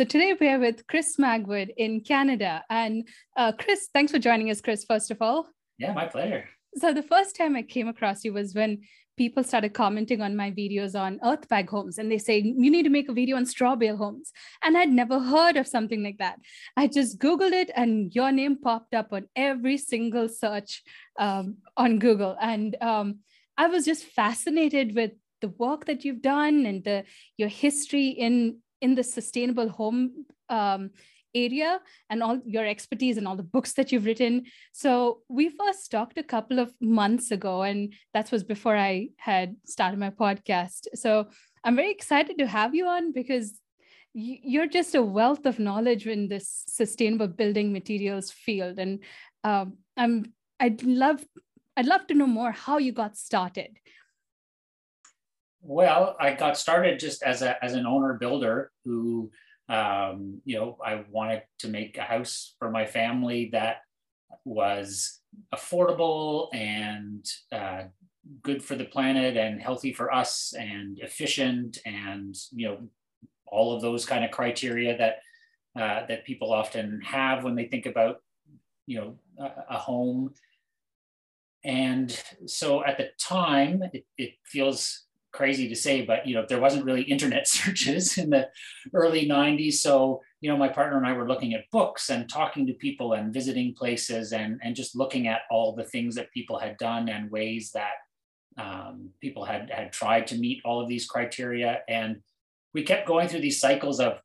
So today we are with Chris Magwood in Canada. And uh, Chris, thanks for joining us, Chris, first of all. Yeah, my pleasure. So the first time I came across you was when people started commenting on my videos on earth bag homes and they say you need to make a video on straw bale homes and i'd never heard of something like that i just googled it and your name popped up on every single search um, on google and um, i was just fascinated with the work that you've done and the your history in in the sustainable home um, area and all your expertise and all the books that you've written. So we first talked a couple of months ago, and that was before I had started my podcast. So I'm very excited to have you on because you're just a wealth of knowledge in this sustainable building materials field, and um, I'm I'd love I'd love to know more how you got started. Well, I got started just as a as an owner builder who um, you know, I wanted to make a house for my family that was affordable and uh, good for the planet and healthy for us and efficient and you know all of those kind of criteria that uh, that people often have when they think about you know a, a home. And so at the time it, it feels crazy to say, but you know, there wasn't really internet searches in the early 90s. So, you know, my partner and I were looking at books and talking to people and visiting places and, and just looking at all the things that people had done and ways that um, people had, had tried to meet all of these criteria. And we kept going through these cycles of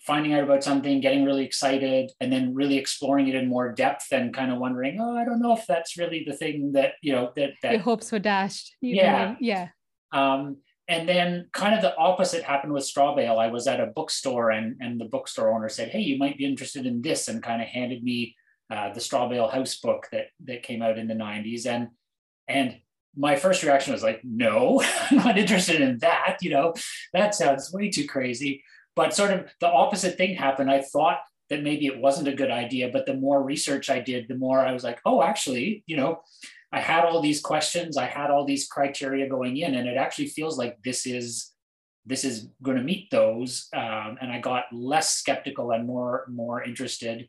finding out about something, getting really excited, and then really exploring it in more depth and kind of wondering, oh, I don't know if that's really the thing that, you know, that, that your hopes were dashed. yeah. yeah um, and then kind of the opposite happened with straw bale. I was at a bookstore and, and the bookstore owner said, Hey, you might be interested in this and kind of handed me uh, the straw bale house book that, that came out in the 90s. And, and my first reaction was like, no, I'm not interested in that. You know, that sounds way too crazy. But sort of the opposite thing happened. I thought that maybe it wasn't a good idea, but the more research I did, the more I was like, oh, actually, you know, I had all these questions, I had all these criteria going in, and it actually feels like this is this is going to meet those. Um, and I got less skeptical and more more interested.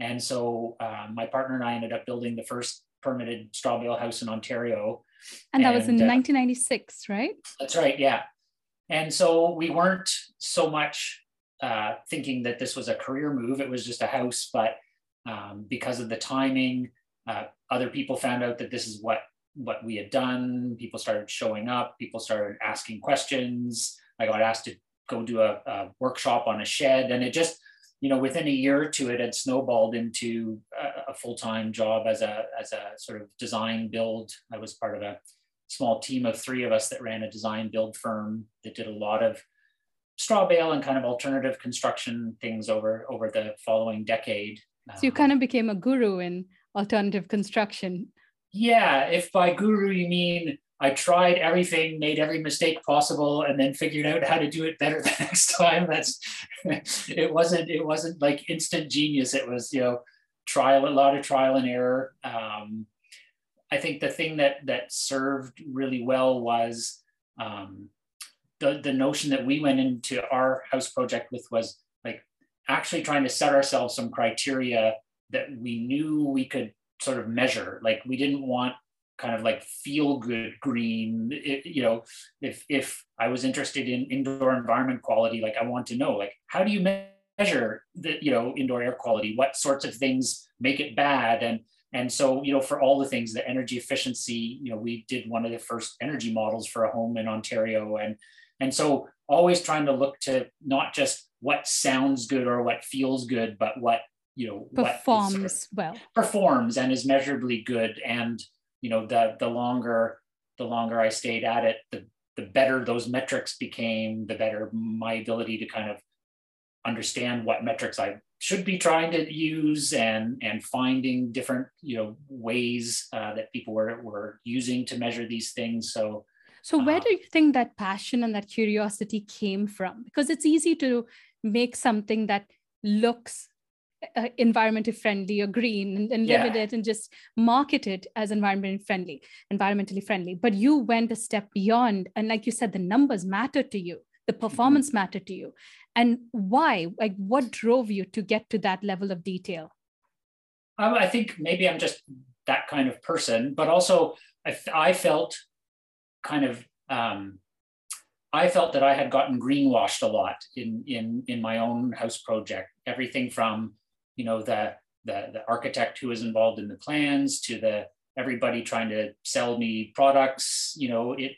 And so uh, my partner and I ended up building the first permitted straw bale house in Ontario. And that and, was in uh, 1996, right? That's right. Yeah. And so we weren't so much uh, thinking that this was a career move. It was just a house, but um, because of the timing, uh, other people found out that this is what what we had done. People started showing up. People started asking questions. I got asked to go do a, a workshop on a shed, and it just you know within a year or two it had snowballed into a, a full-time job as a as a sort of design build i was part of a small team of three of us that ran a design build firm that did a lot of straw bale and kind of alternative construction things over over the following decade so you um, kind of became a guru in alternative construction. Yeah, if by guru you mean I tried everything, made every mistake possible, and then figured out how to do it better the next time. That's it wasn't it wasn't like instant genius. It was you know trial a lot of trial and error. Um, I think the thing that that served really well was um, the the notion that we went into our house project with was like actually trying to set ourselves some criteria that we knew we could sort of measure. Like we didn't want kind of like feel good green. It, you know, if if I was interested in indoor environment quality, like I want to know, like how do you measure the you know indoor air quality? What sorts of things make it bad? And and so you know for all the things, the energy efficiency, you know, we did one of the first energy models for a home in Ontario, and and so always trying to look to not just what sounds good or what feels good, but what you know performs well. performs and is measurably good and you know the the longer the longer i stayed at it the the better those metrics became the better my ability to kind of understand what metrics i should be trying to use and and finding different you know ways uh, that people were were using to measure these things. So so where uh, do you think that passion and that curiosity came from? Because it's easy to make something that looks uh, environmentally friendly or green and, and yeah. limit it and just market it as environmentally friendly environmentally friendly but you went a step beyond and like you said the numbers matter to you the performance mm-hmm. mattered to you and why like what drove you to get to that level of detail um, i think maybe i'm just that kind of person but also i, I felt kind of um, I felt that I had gotten greenwashed a lot in in in my own house project. Everything from you know the the, the architect who was involved in the plans to the everybody trying to sell me products. You know, it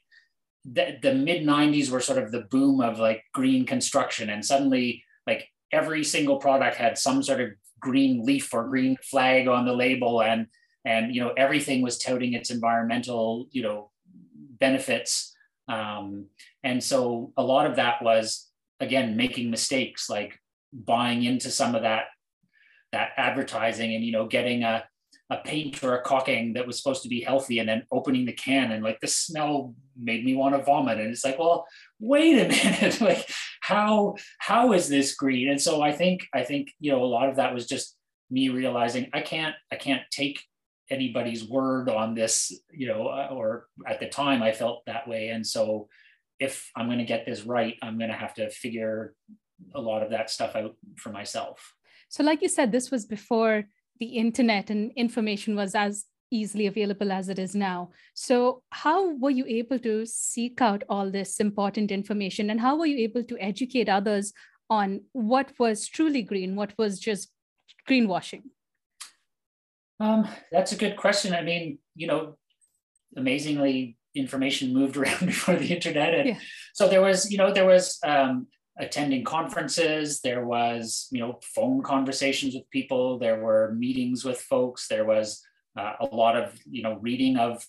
the, the mid 90s were sort of the boom of like green construction and suddenly like every single product had some sort of green leaf or green flag on the label and and you know everything was touting its environmental you know benefits um, and so a lot of that was, again, making mistakes, like buying into some of that that advertising and you know getting a a paint or a caulking that was supposed to be healthy and then opening the can and like the smell made me want to vomit and it's like well wait a minute like how how is this green and so i think i think you know a lot of that was just me realizing i can't i can't take anybody's word on this, you know, uh, or at the time I felt that way. And so if I'm going to get this right, I'm going to have to figure a lot of that stuff out for myself. So, like you said, this was before the internet and information was as easily available as it is now. So, how were you able to seek out all this important information and how were you able to educate others on what was truly green, what was just greenwashing? Um, that's a good question. I mean, you know, amazingly, information moved around before the internet, and yeah. so there was, you know, there was um, attending conferences, there was, you know, phone conversations with people, there were meetings with folks, there was uh, a lot of, you know, reading of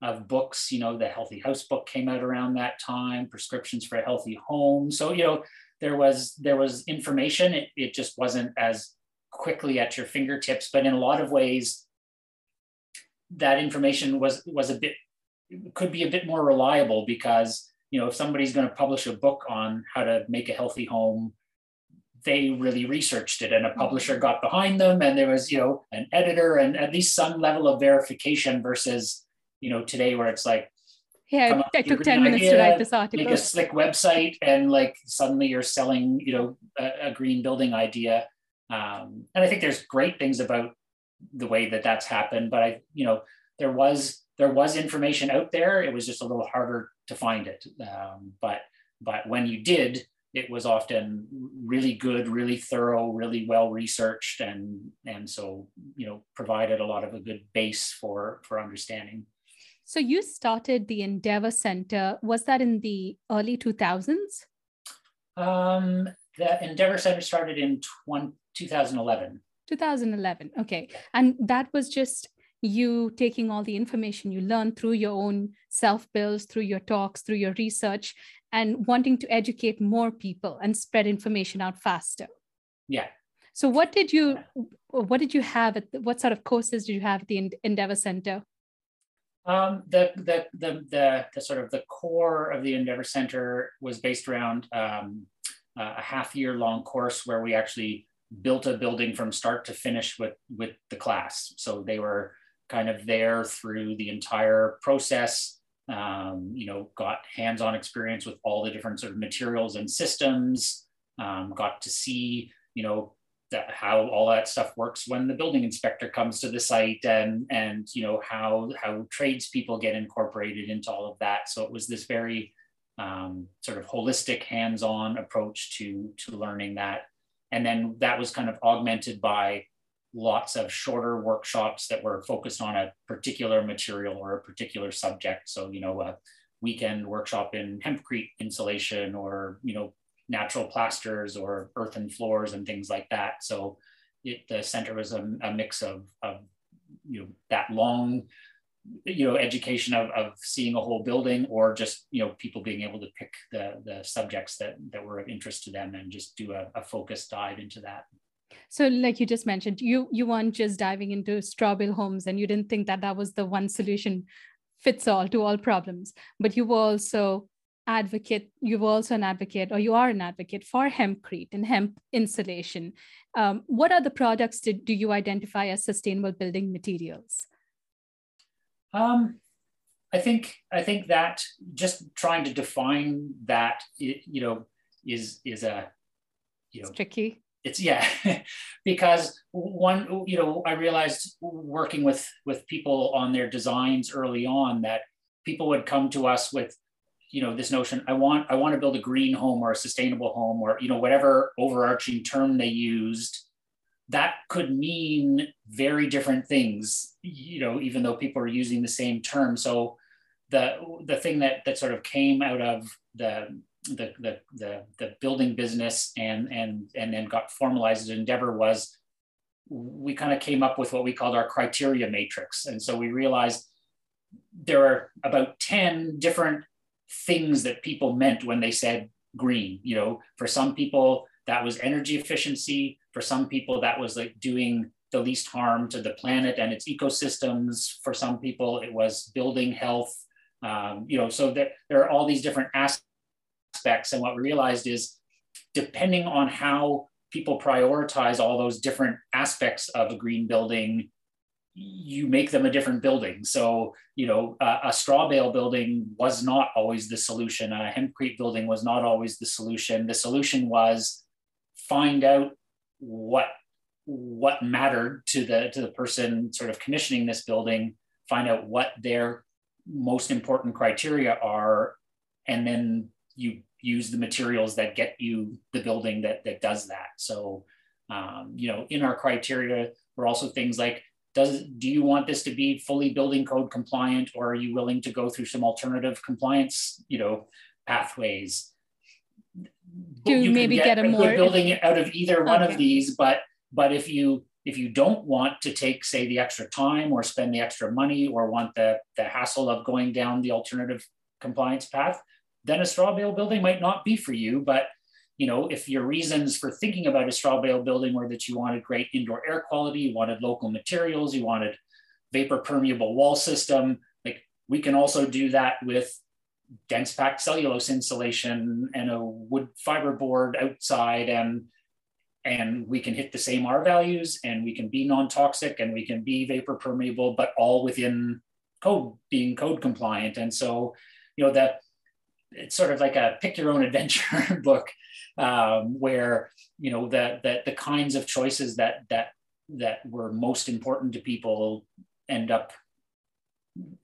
of books. You know, the Healthy House book came out around that time, prescriptions for a healthy home. So, you know, there was there was information. It, it just wasn't as quickly at your fingertips, but in a lot of ways, that information was was a bit could be a bit more reliable because you know if somebody's going to publish a book on how to make a healthy home they really researched it and a publisher mm-hmm. got behind them and there was you know an editor and at least some level of verification versus you know today where it's like yeah i took 10 minutes idea, to write this article make a slick website and like suddenly you're selling you know a, a green building idea um, and I think there's great things about the way that that's happened, but I, you know, there was there was information out there. It was just a little harder to find it. Um, but but when you did, it was often really good, really thorough, really well researched, and and so you know provided a lot of a good base for for understanding. So you started the Endeavour Centre. Was that in the early 2000s? Um, the Endeavour Centre started in 20, 2011. 2011. Okay. And that was just you taking all the information you learn through your own self builds, through your talks, through your research, and wanting to educate more people and spread information out faster. Yeah. So what did you what did you have at the, what sort of courses did you have at the Endeavour Centre? Um, the, the, the, the, the, sort of the core of the Endeavour Centre was based around um, a half year long course where we actually built a building from start to finish with with the class. So they were kind of there through the entire process. Um, you know, got hands-on experience with all the different sort of materials and systems. Um, got to see, you know, that how all that stuff works when the building inspector comes to the site, and and you know how how tradespeople get incorporated into all of that. So it was this very um, sort of holistic, hands-on approach to to learning that and then that was kind of augmented by lots of shorter workshops that were focused on a particular material or a particular subject. So, you know, a weekend workshop in hempcrete insulation or, you know, natural plasters or earthen floors and things like that. So it, the center was a, a mix of, of, you know, that long you know education of, of seeing a whole building or just you know people being able to pick the the subjects that that were of interest to them and just do a, a focused dive into that so like you just mentioned you you weren't just diving into straw bale homes and you didn't think that that was the one solution fits all to all problems but you were also advocate You were also an advocate or you are an advocate for hempcrete and hemp insulation um, what are the products do, do you identify as sustainable building materials um, I think I think that just trying to define that you know is is a you know it's tricky. It's yeah, because one you know I realized working with with people on their designs early on that people would come to us with you know this notion I want I want to build a green home or a sustainable home or you know whatever overarching term they used. That could mean very different things you know even though people are using the same term. So the the thing that that sort of came out of the the the the, the building business and and and then got formalized Endeavour was we kind of came up with what we called our criteria matrix and so we realized there are about 10 different things that people meant when they said green you know for some people that was energy efficiency for some people, that was like doing the least harm to the planet and its ecosystems. For some people, it was building health. Um, you know, so there, there are all these different aspects. And what we realized is depending on how people prioritize all those different aspects of a green building, you make them a different building. So, you know, a straw bale building was not always the solution. A hempcrete building was not always the solution. The solution was find out what what mattered to the to the person sort of commissioning this building find out what their most important criteria are and then you use the materials that get you the building that that does that so um, you know in our criteria were also things like does do you want this to be fully building code compliant or are you willing to go through some alternative compliance you know pathways to you maybe get, get, a, a more building out of either one okay. of these but but if you if you don't want to take say the extra time or spend the extra money or want the the hassle of going down the alternative compliance path then a straw bale building might not be for you but you know if your reasons for thinking about a straw bale building were that you wanted great indoor air quality you wanted local materials you wanted vapor permeable wall system like we can also do that with dense packed cellulose insulation and a wood fiber board outside and and we can hit the same R values and we can be non-toxic and we can be vapor permeable, but all within code, being code compliant. And so, you know, that it's sort of like a pick your own adventure book um, where, you know, the, the, the kinds of choices that, that, that were most important to people end up,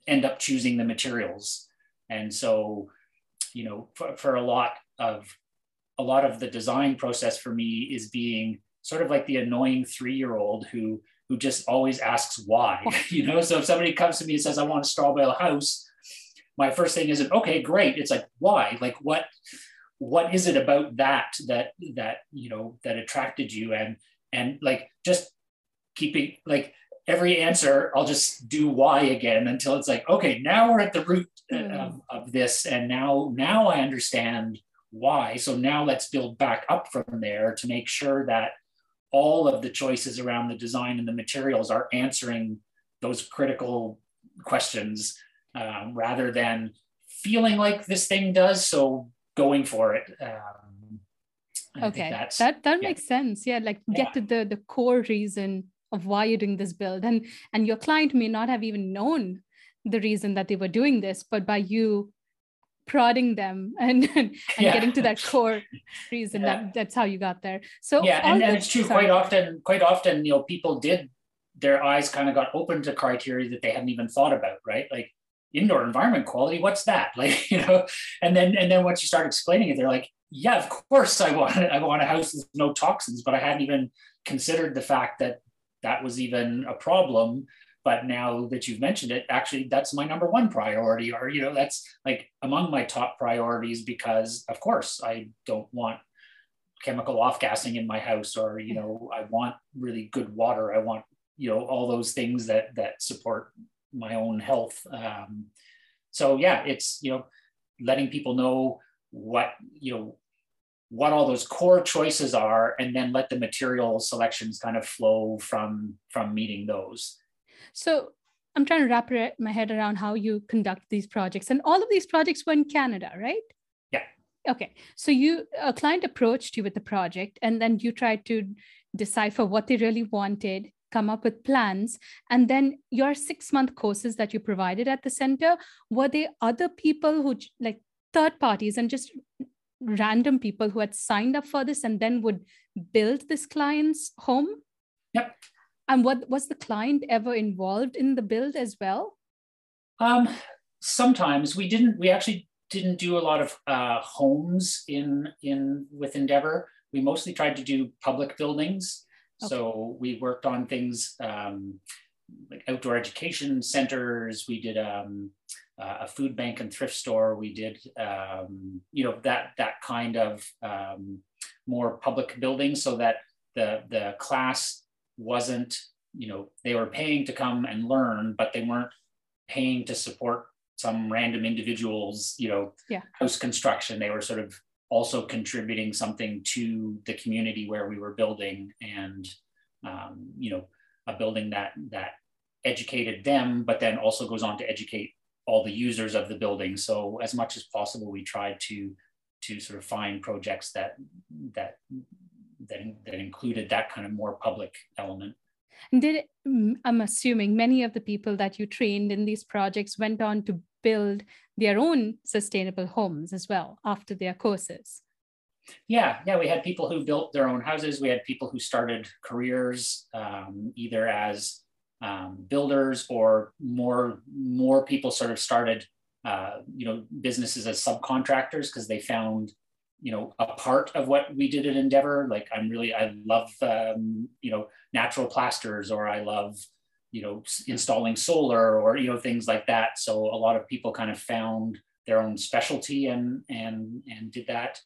end up choosing the materials and so, you know, for, for a lot of a lot of the design process for me is being sort of like the annoying three-year-old who who just always asks why. you know, so if somebody comes to me and says, I want a straw bale house, my first thing isn't okay, great. It's like, why? Like what what is it about that that that you know that attracted you and and like just keeping like every answer, I'll just do why again until it's like, okay, now we're at the root of, of, this, and now now I understand why. So now let's build back up from there to make sure that all of the choices around the design and the materials are answering those critical questions um, rather than feeling like this thing does. So going for it. Um, okay, that that yeah. makes sense. Yeah, like get yeah. to the the core reason of why you're doing this build and and your client may not have even known the reason that they were doing this but by you prodding them and and, yeah. getting to that core reason that that's how you got there so yeah and, and it's true sorry. quite often quite often you know people did their eyes kind of got open to criteria that they hadn't even thought about right like indoor environment quality what's that? Like you know and then and then once you start explaining it they're like yeah of course i want i want a house with no toxins but i hadn't even considered the fact that that was even a problem. But now that you've mentioned it actually that's my number one priority or you know that's like among my top priorities because of course i don't want chemical off gassing in my house or you mm. know i want really good water. I want you know all those things that that support my own health. Um, so yeah it's you know letting people know what you know what all those core choices are and then let the material selections kind of flow from from meeting those. So i'm trying to wrap my head around how you conduct these projects. And all of these projects were in canada right? Yeah. Okay. So you a client approached you with the project and then you tried to decipher what they really wanted come up with plans. And then your six month courses that you provided at the center were they other people who like third parties and just random people who had signed up for this and then would build this client's home? Yep. And what was the client ever involved in the build as well? Um sometimes. We didn't we actually didn't do a lot of uh, homes in in with Endeavour. We mostly tried to do public buildings okay. so we worked on things um, like outdoor education centers we did um, uh, a food bank and thrift store. We did, um, you know, that that kind of um, more public buildings, so that the the class wasn't, you know, they were paying to come and learn, but they weren't paying to support some random individuals, you know, yeah. house construction. They were sort of also contributing something to the community where we were building, and um, you know, a building that that educated them, but then also goes on to educate all the users of the building. So as much as possible, we tried to to sort of find projects that that that, that included that kind of more public element. Did mm, I'm assuming many of the people that you trained in these projects went on to build their own sustainable homes as well after their courses. Yeah, yeah, we had people who built their own houses. We had people who started careers um, either as um, builders or more more people sort of started uh, you know businesses as subcontractors because they found you know a part of what we did at Endeavour like i'm really i love um, you know natural plasters or i love you know installing solar or you know things like that. So a lot of people kind of found their own specialty and and and did that.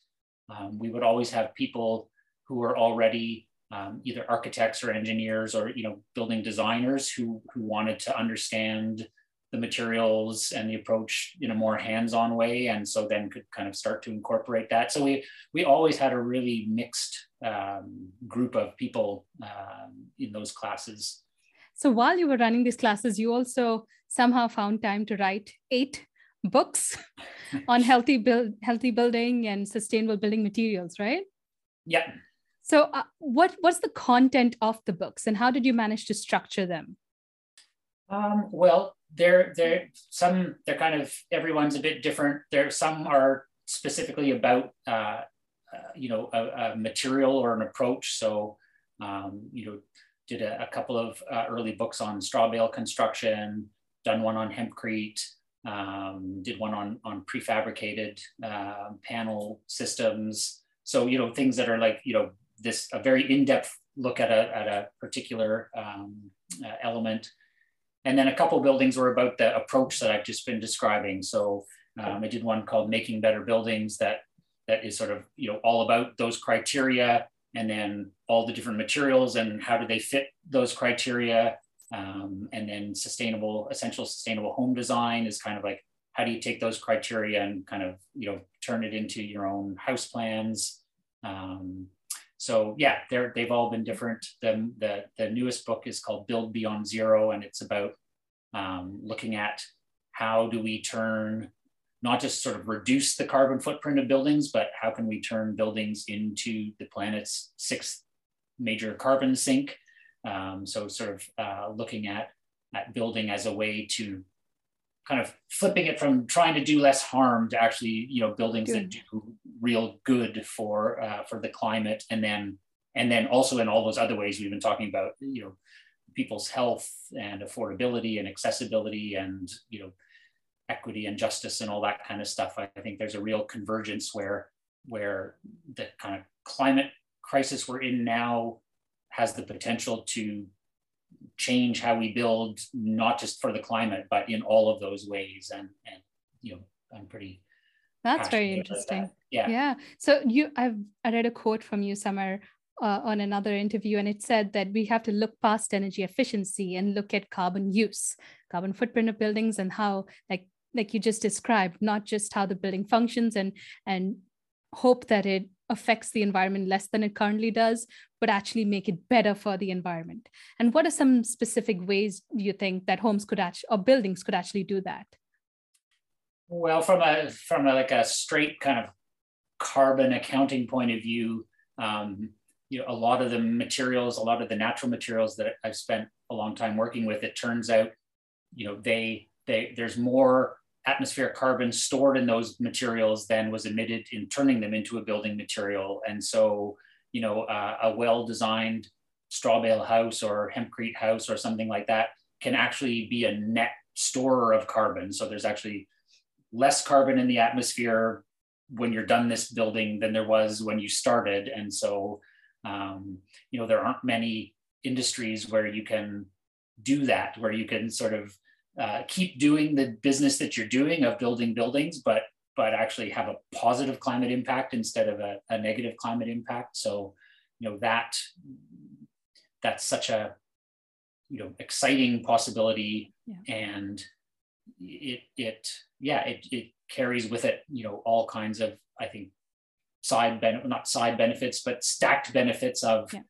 Um, we would always have people who were already um, either architects or engineers or you know building designers who who wanted to understand the materials and the approach in a more hands-on way and so then could kind of start to incorporate that. So we we always had a really mixed um, group of people um, in those classes so while you were running these classes you also somehow found time to write eight books on healthy build healthy building and sustainable building materials right yeah so, uh, what what's the content of the books, and how did you manage to structure them? Um, well, they're they're some they're kind of everyone's a bit different. There some are specifically about uh, uh, you know a, a, material or an approach. So um, you know did a, a couple of uh, early books on straw bale construction, done one on hempcrete, um, did one on on prefabricated uh, panel systems. So you know things that are like you know this a very in-depth look at a, at a particular um, uh, element. And then a couple buildings were about the approach that I've just been describing. So um, I did one called Making Better Buildings that that is sort of you know all about those criteria and then all the different materials and how do they fit those criteria. Um, and then sustainable, essential sustainable home design is kind of like how do you take those criteria and kind of you know turn it into your own house plans. Um, so yeah, they're, they've all been different. The, the, the newest book is called Build Beyond Zero, and it's about um, looking at how do we turn, not just sort of reduce the carbon footprint of buildings, but how can we turn buildings into the planet's sixth major carbon sink? Um, so sort of uh, looking at, at building as a way to kind of flipping it from trying to do less harm to actually you know buildings good. that do real good for uh, for the climate and then and then also in all those other ways we've been talking about you know people's health and affordability and accessibility and you know equity and justice and all that kind of stuff i think there's a real convergence where where the kind of climate crisis we're in now has the potential to change how we build, not just for the climate, but in all of those ways. And and you know, I'm pretty. That's very interesting. That. Yeah. Yeah. So you, I've I read a quote from you somewhere uh, on another interview, and it said that we have to look past energy efficiency and look at carbon use, carbon footprint of buildings, and how like like you just described, not just how the building functions and and hope that it affects the environment less than it currently does, but actually make it better for the environment? And what are some specific ways you think that homes could actually or buildings could actually do that? Well, from a from a, like a straight kind of carbon accounting point of view, um, you know a lot of the materials, a lot of the natural materials that I've spent a long time working with, it turns out, you know, they they there's more atmospheric carbon stored in those materials than was emitted in turning them into a building material. And so, you know, uh, a well-designed straw bale house or hempcrete house or something like that can actually be a net storer of carbon. So there's actually less carbon in the atmosphere when you're done this building than there was when you started. And so, um, you know, there aren't many industries where you can do that, where you can sort of uh, keep doing the business that you're doing of building buildings, but but actually have a positive climate impact instead of a, a negative climate impact. So, you know that that's such a you know exciting possibility, yeah. and it it yeah it it carries with it you know all kinds of I think side benefit not side benefits but stacked benefits of yeah.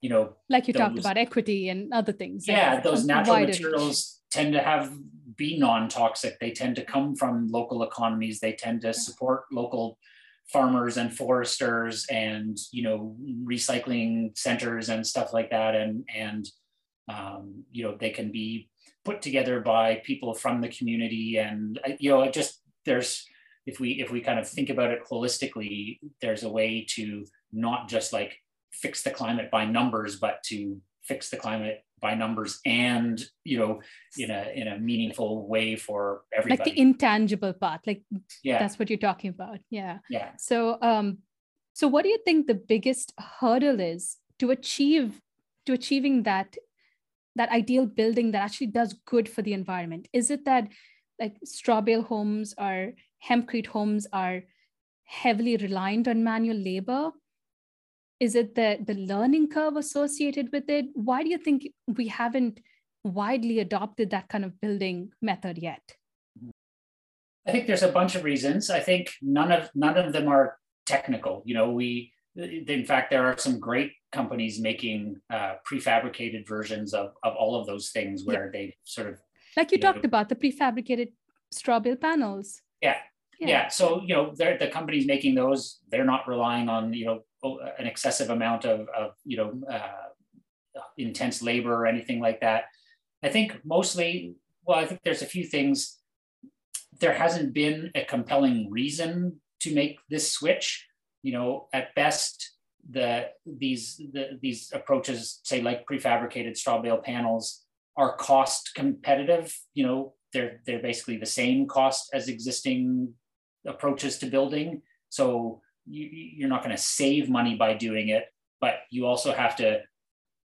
you know like you those, talked about equity and other things yeah those natural materials tend to have be non-toxic. They tend to come from local economies. They tend to support local farmers and foresters and you know recycling centers and stuff like that. And and um, you know they can be put together by people from the community. And you know it just there's if we if we kind of think about it holistically, there's a way to not just like fix the climate by numbers, but to fix the climate by numbers and you know in a in a meaningful way for everybody like the intangible part like yeah. that's what you're talking about yeah. Yeah. So um so what do you think the biggest hurdle is to achieve to achieving that that ideal building that actually does good for the environment? Is it that like straw bale homes or hempcrete homes are heavily reliant on manual labor is it the the learning curve associated with it why do you think we haven't widely adopted that kind of building method yet i think there's a bunch of reasons i think none of none of them are technical you know we in fact there are some great companies making uh, prefabricated versions of, of all of those things where yeah. they sort of like you, you talked know, about the prefabricated straw bale panels yeah yeah. yeah. so you know they're the companies making those they're not relying on you know an excessive amount of, of you know uh, intense labor or anything like that. I think mostly, well, I think there's a few things. There hasn't been a compelling reason to make this switch. You know, at best, the these the, these approaches, say like prefabricated straw bale panels, are cost competitive. You know, they're they're basically the same cost as existing approaches to building. So you, you're not going to save money by doing it, but you also have to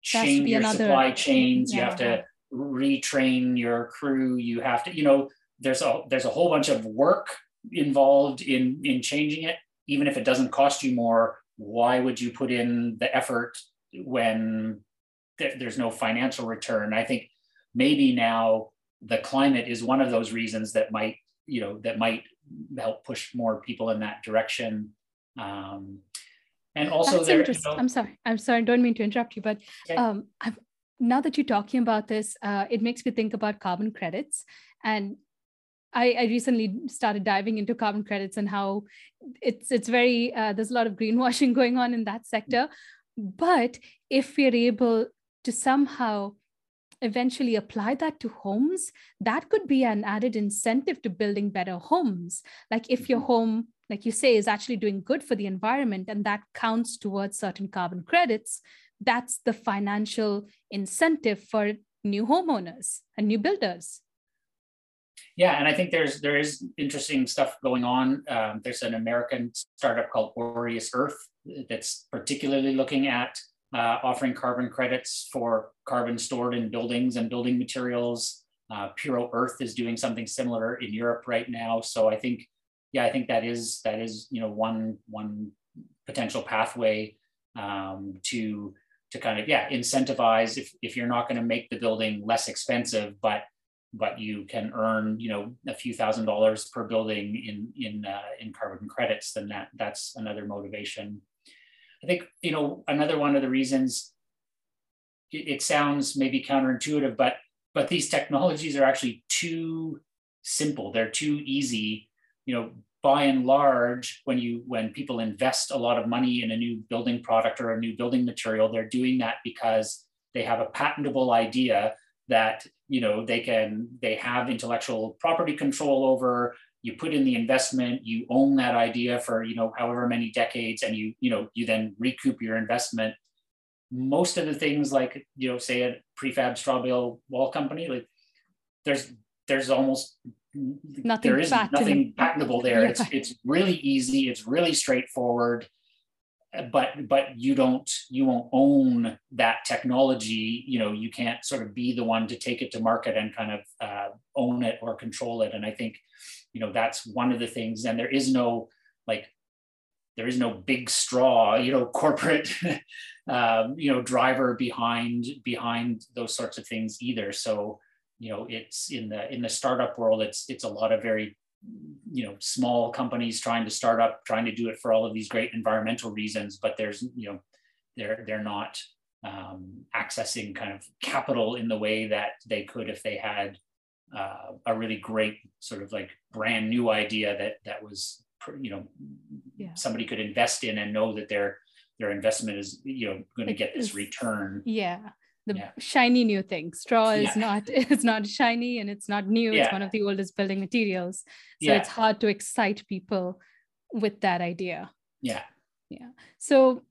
change your another, supply chains. Yeah, you have to retrain your crew. You have to, you know, there's a there's a whole bunch of work involved in in changing it. Even if it doesn't cost you more, why would you put in the effort when th- there's no financial return? I think maybe now the climate is one of those reasons that might you know that might help push more people in that direction um, and also That's there, interesting. You know, I'm sorry. I'm sorry. I don't mean to interrupt you, but okay. um, I've, now that you're talking about this, uh, it makes me think about carbon credits. And I, I, recently started diving into carbon credits and how it's it's very uh, there's a lot of greenwashing going on in that sector. But if we're able to somehow eventually apply that to homes, that could be an added incentive to building better homes. Like if your mm-hmm. home like you say, is actually doing good for the environment and that counts towards certain carbon credits, that's the financial incentive for new homeowners and new builders. Yeah, and I think there's there is interesting stuff going on. Um, there's an American startup called Aureus Earth that's particularly looking at uh, offering carbon credits for carbon stored in buildings and building materials. Uh, Puro Earth is doing something similar in Europe right now. So I think yeah, I think that is that is you know one one potential pathway um, to to kind of yeah incentivize if if you're not going to make the building less expensive, but but you can earn you know a few thousand dollars per building in in uh, in carbon credits, then that that's another motivation. I think you know another one of the reasons it, it sounds maybe counterintuitive, but but these technologies are actually too simple. They're too easy you know, by and large, when you when people invest a lot of money in a new building product or a new building material, they're doing that because they have a patentable idea that you know they can they have intellectual property control over. You put in the investment you own that idea for you know however many decades and you you know you then recoup your investment. Most of the things like you know say a prefab straw bale wall company like there's there's almost nothing there is nothing patentable there. Yeah. it's it's really easy. It's really straightforward. But but you don't you won't own that technology. You know you can't sort of be the one to take it to market and kind of uh, own it or control it. And i think you know that's one of the things. And there is no like there is no big straw you know corporate um, you know driver behind behind those sorts of things either. So you know it's in the in the startup world it's it's a lot of very you know small companies trying to start up trying to do it for all of these great environmental reasons but there's you know they're they're not um, accessing kind of capital in the way that they could if they had uh, a really great sort of like brand new idea that that was you know yeah. somebody could invest in and know that their their investment is you know going to get this return yeah the yeah. shiny new thing. Straw is yeah. not it's not shiny and it's not new. Yeah. It's one of the oldest building materials. So it's hard to excite people with that idea. Yeah. Yeah. So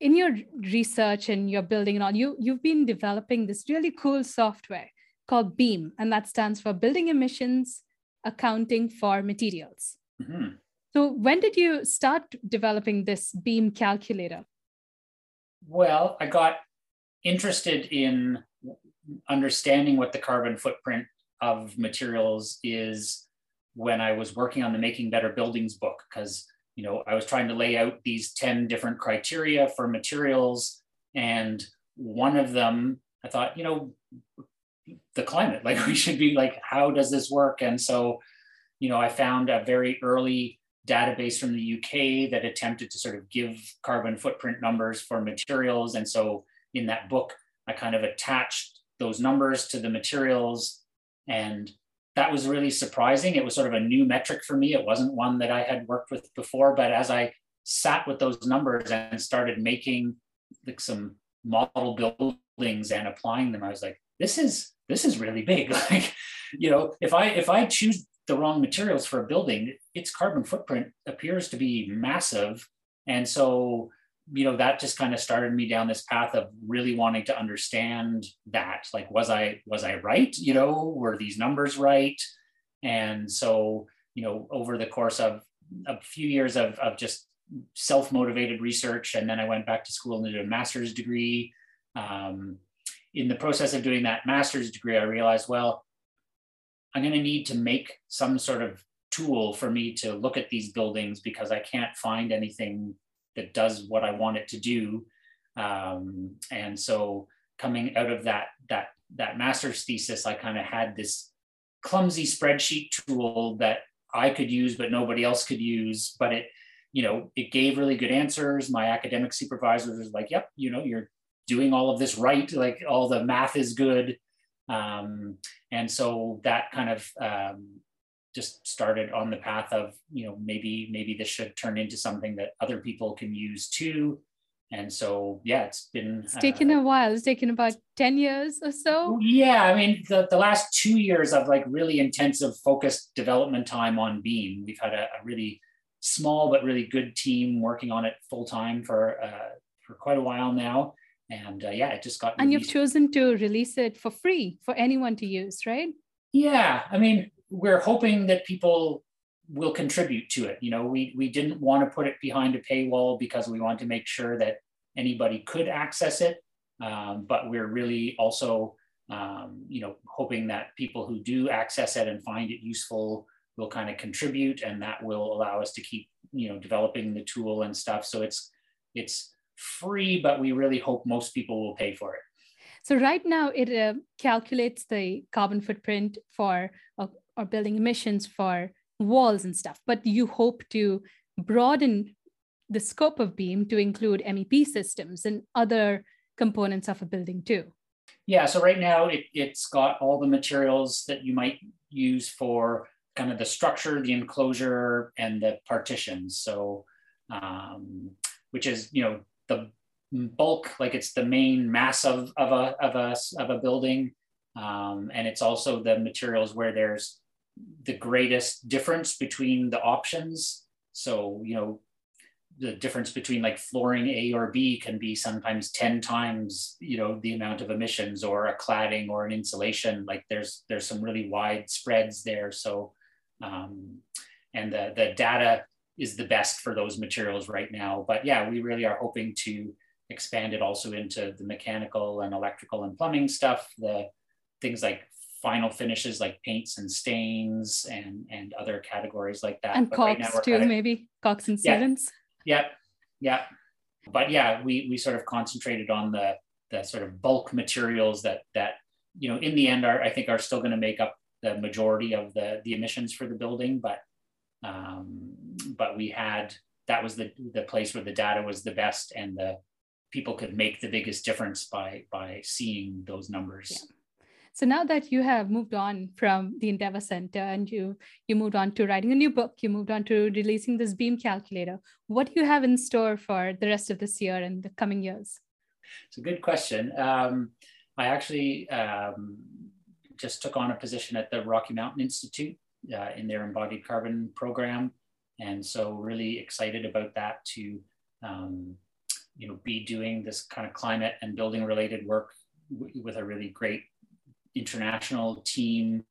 in your research and your building and all, you you've been developing this really cool software called BEAM, and that stands for Building Emissions Accounting for Materials. Mm-hmm. So when did you start developing this BEAM calculator? Well, I got interested in understanding what the carbon footprint of materials is when I was working on the Making Better Buildings book, because you know I was trying to lay out these 10 different criteria for materials. And one of them, I thought, you know, the climate, like we should be like, how does this work? And so, you know, I found a very early database from the UK that attempted to sort of give carbon footprint numbers for materials. And so in that book, I kind of attached those numbers to the materials. And that was really surprising. It was sort of a new metric for me. It wasn't one that I had worked with before. But as I sat with those numbers and started making like some model buildings and applying them, I was like, this is this is really big. like, you know, if I if I choose the wrong materials for a building, its carbon footprint appears to be massive. And so you know that just kind of started me down this path of really wanting to understand that like was i was i right? You know were these numbers right? And so you know over the course of a few years of, of just self-motivated research and then i went back to school and did a master's degree um, in the process of doing that master's degree i realized well i'm going to need to make some sort of tool for me to look at these buildings because i can't find anything that does what I want it to do. Um, and so coming out of that that that master's thesis, I kind of had this clumsy spreadsheet tool that I could use, but nobody else could use. But it, you know, it gave really good answers. My academic supervisor was like, "Yep, you know, you're doing all of this right. Like all the math is good." Um, and so that kind of um, just started on the path of you know maybe maybe this should turn into something that other people can use too. And so yeah it's been it's taken uh, a while. It's taken about 10 years or so. Yeah. I mean the, the last two years of like really intensive focused development time on beam. We've had a, a really small but really good team working on it full time for uh, for quite a while now. And uh, yeah it just got and released. you've chosen to release it for free for anyone to use right? Yeah. I mean we're hoping that people will contribute to it. You know, we we didn't want to put it behind a paywall because we want to make sure that anybody could access it. Um, but we're really also, um, you know, hoping that people who do access it and find it useful will kind of contribute, and that will allow us to keep, you know, developing the tool and stuff. So it's it's free, but we really hope most people will pay for it. So right now it uh, calculates the carbon footprint for a or building emissions for walls and stuff, but you hope to broaden the scope of BEAM to include MEP systems and other components of a building too. Yeah, so right now it, it's got all the materials that you might use for kind of the structure, the enclosure, and the partitions. So, um, which is you know the bulk, like it's the main mass of of a of a of a building, um, and it's also the materials where there's the greatest difference between the options. So you know the difference between like flooring A or B can be sometimes 10 times, you know, the amount of emissions or a cladding or an insulation. Like there's there's some really wide spreads there. So um, and the, the data is the best for those materials right now. But yeah, we really are hoping to expand it also into the mechanical and electrical and plumbing stuff, the things like final finishes like paints and stains and and other categories like that. And but caulks right too, of, maybe caulks and sealants. Yeah, yeah. But yeah, we we sort of concentrated on the the sort of bulk materials that that you know in the end are I think are still going to make up the majority of the the emissions for the building. But um, but we had that was the the place where the data was the best and the people could make the biggest difference by by seeing those numbers. Yeah. So now that you have moved on from the Endeavour Centre and you you moved on to writing a new book, you moved on to releasing this beam calculator. What do you have in store for the rest of this year and the coming years? It's a good question. Um, I actually um, just took on a position at the Rocky Mountain Institute uh, in their embodied carbon program, and so really excited about that to um, you know be doing this kind of climate and building related work with a really great international team,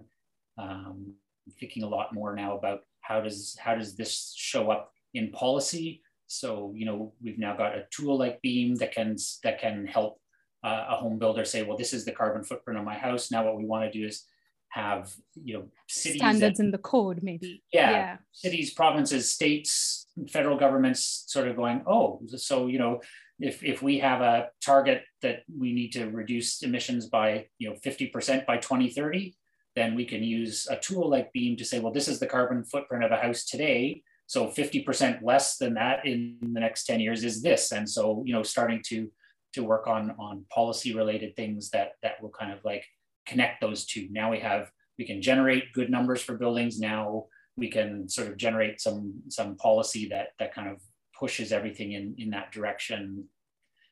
um, thinking a lot more now about how does how does this show up in policy. So you know we've now got a tool like Beam that can that can help uh, a home builder say, well, this is the carbon footprint of my house. Now what we want to do is have you know cities standards in the code maybe yeah, yeah, cities provinces states federal governments sort of going oh so you know if, if we have a target that we need to reduce emissions by you know 50% by 2030 then we can use a tool like beam to say well this is the carbon footprint of a house today. So 50% less than that in the next 10 years is this. And so you know starting to to work on on policy related things that that will kind of like connect those two. Now we have we can generate good numbers for buildings. Now we can sort of generate some some policy that that kind of pushes everything in in that direction.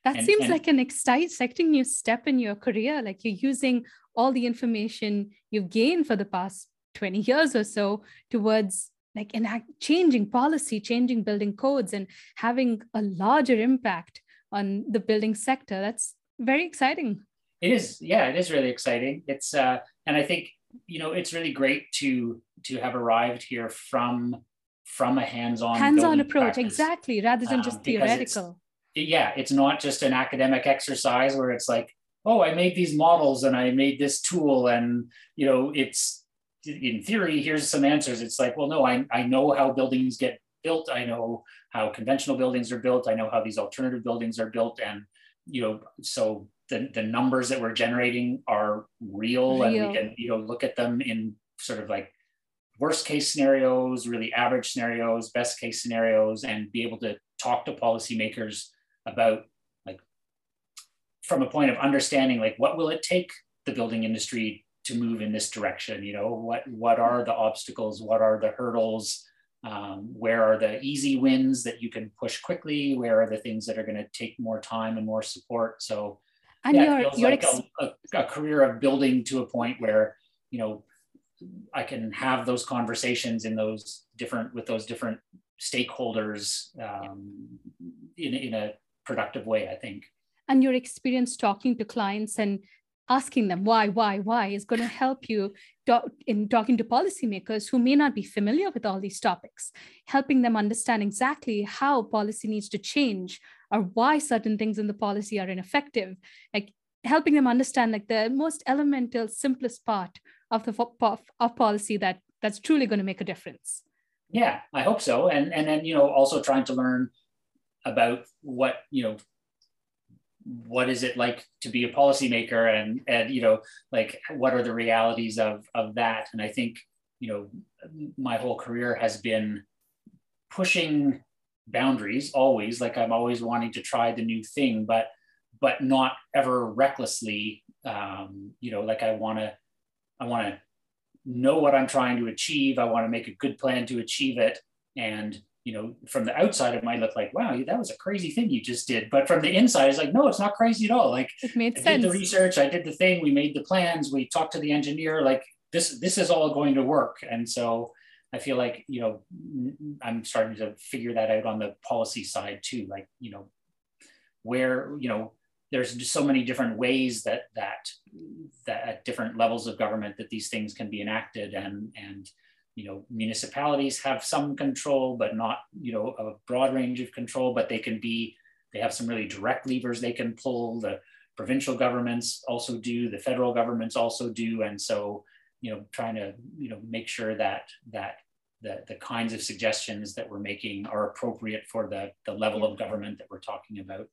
That and, seems and, like an exciting new step in your career. Like you're using all the information you've gained for the past 20 years or so towards like enact changing policy changing building codes and having a larger impact on the building sector. That's very exciting. It is. Yeah it is really exciting. It's uh and i think you know it's really great to to have arrived here from from a hands-on hands-on approach practice, exactly rather than um, just theoretical. it's, yeah it's not just an academic exercise where it's like oh i made these models and i made this tool and you know it's in theory here's some answers. It's like well no i, I know how buildings get built. I know how conventional buildings are built. I know how these alternative buildings are built. And you know so the, the numbers that we're generating are real, real and we can you know look at them in sort of like worst case scenarios, really average scenarios, best case scenarios, and be able to talk to policymakers about like from a point of understanding like what will it take the building industry to move in this direction? You know what what are the obstacles? What are the hurdles? Um, where are the easy wins that you can push quickly? Where are the things that are going to take more time and more support? So and yeah, your, your like ex- a, a, a career of building to a point where you know I can have those conversations in those different with those different stakeholders um, in, in a productive way, I think. And your experience talking to clients and asking them why, why, why is going to help you talk, in talking to policymakers who may not be familiar with all these topics, helping them understand exactly how policy needs to change or why certain things in the policy are ineffective. Like helping them understand like the most elemental, simplest part of the of, policy that that's truly going to make a difference. Yeah i hope so. And and then you know also trying to learn about what you know what is it like to be a policymaker and and you know like what are the realities of of that? And i think you know my whole career has been pushing boundaries always. Like i'm always wanting to try the new thing but but not ever recklessly um you know like i want to I want to know what I'm trying to achieve. I want to make a good plan to achieve it. And, you know, from the outside, it might look like, wow, that was a crazy thing you just did. But from the inside, it's like, no, it's not crazy at all. Like it made I sense. did the research, I did the thing, we made the plans, we talked to the engineer, like this, this is all going to work. And so I feel like, you know, I'm starting to figure that out on the policy side too. Like, you know, where, you know, there's just so many different ways that that that at different levels of government that these things can be enacted and and you know municipalities have some control but not you know a broad range of control but they can be they have some really direct levers they can pull. The provincial governments also do the federal governments also do. And so you know trying to you know make sure that that the, the kinds of suggestions that we're making are appropriate for the, the level of government that we're talking about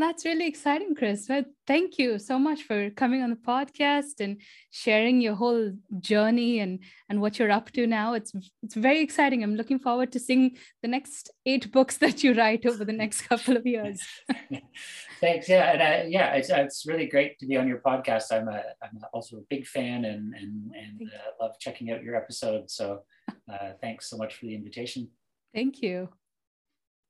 that's really exciting, Chris. Well, thank you so much for coming on the podcast and sharing your whole journey and and what you're up to now. It's it's very exciting. I'm looking forward to seeing the next eight books that you write over the next couple of years. Thanks. Yeah, and uh, yeah, it's, it's really great to be on your podcast. I'm a I'm also a big fan and and and uh, love checking out your episodes. So uh, thanks so much for the invitation. Thank you.